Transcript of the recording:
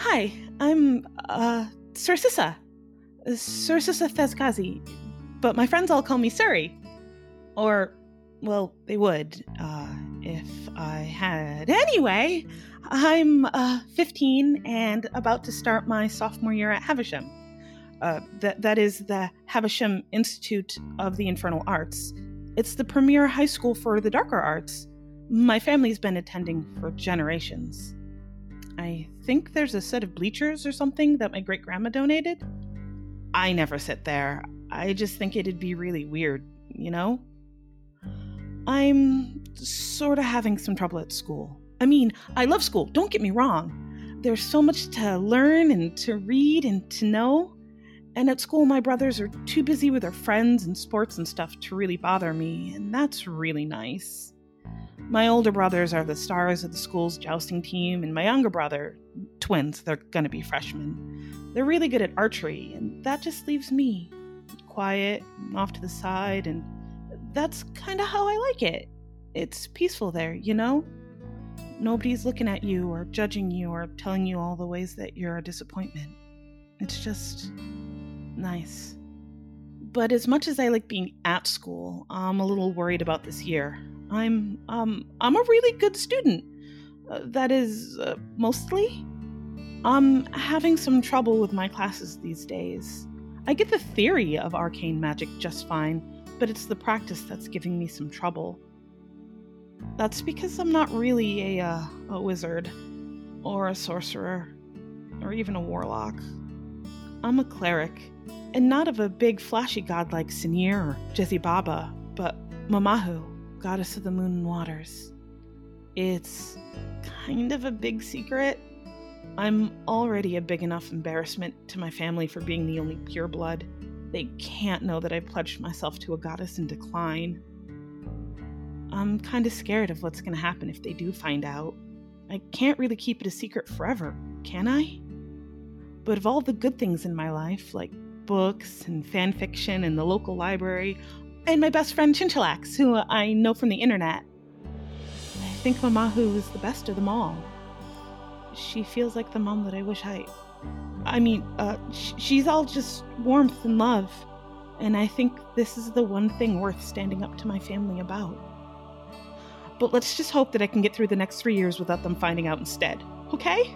Hi, I'm, uh, Sursissa. Sursissa. But my friends all call me Suri. Or, well, they would, uh, if I had. Anyway, I'm, uh, 15 and about to start my sophomore year at Havisham. Uh, that, that is the Havisham Institute of the Infernal Arts. It's the premier high school for the darker arts. My family's been attending for generations. I think there's a set of bleachers or something that my great grandma donated. I never sit there. I just think it'd be really weird, you know? I'm sort of having some trouble at school. I mean, I love school, don't get me wrong. There's so much to learn and to read and to know. And at school, my brothers are too busy with their friends and sports and stuff to really bother me, and that's really nice. My older brothers are the stars of the school's jousting team, and my younger brother, twins, they're gonna be freshmen. They're really good at archery, and that just leaves me quiet, off to the side, and that's kind of how I like it. It's peaceful there, you know? Nobody's looking at you or judging you or telling you all the ways that you're a disappointment. It's just nice. But as much as I like being at school, I'm a little worried about this year. I'm um I'm a really good student. Uh, that is uh, mostly. I'm having some trouble with my classes these days. I get the theory of arcane magic just fine, but it's the practice that's giving me some trouble. That's because I'm not really a uh, a wizard or a sorcerer or even a warlock. I'm a cleric, and not of a big flashy god like Sinir or Jezi Baba, but Mamahu, goddess of the moon and waters. It's kind of a big secret. I'm already a big enough embarrassment to my family for being the only pureblood. They can't know that I pledged myself to a goddess in decline. I'm kind of scared of what's going to happen if they do find out. I can't really keep it a secret forever, can I? But of all the good things in my life, like books and fan fiction and the local library, and my best friend Chinchillax, who I know from the internet. I think Mamahu is the best of them all. She feels like the mom that I wish I. I mean, uh, sh- she's all just warmth and love, and I think this is the one thing worth standing up to my family about. But let's just hope that I can get through the next three years without them finding out instead, okay?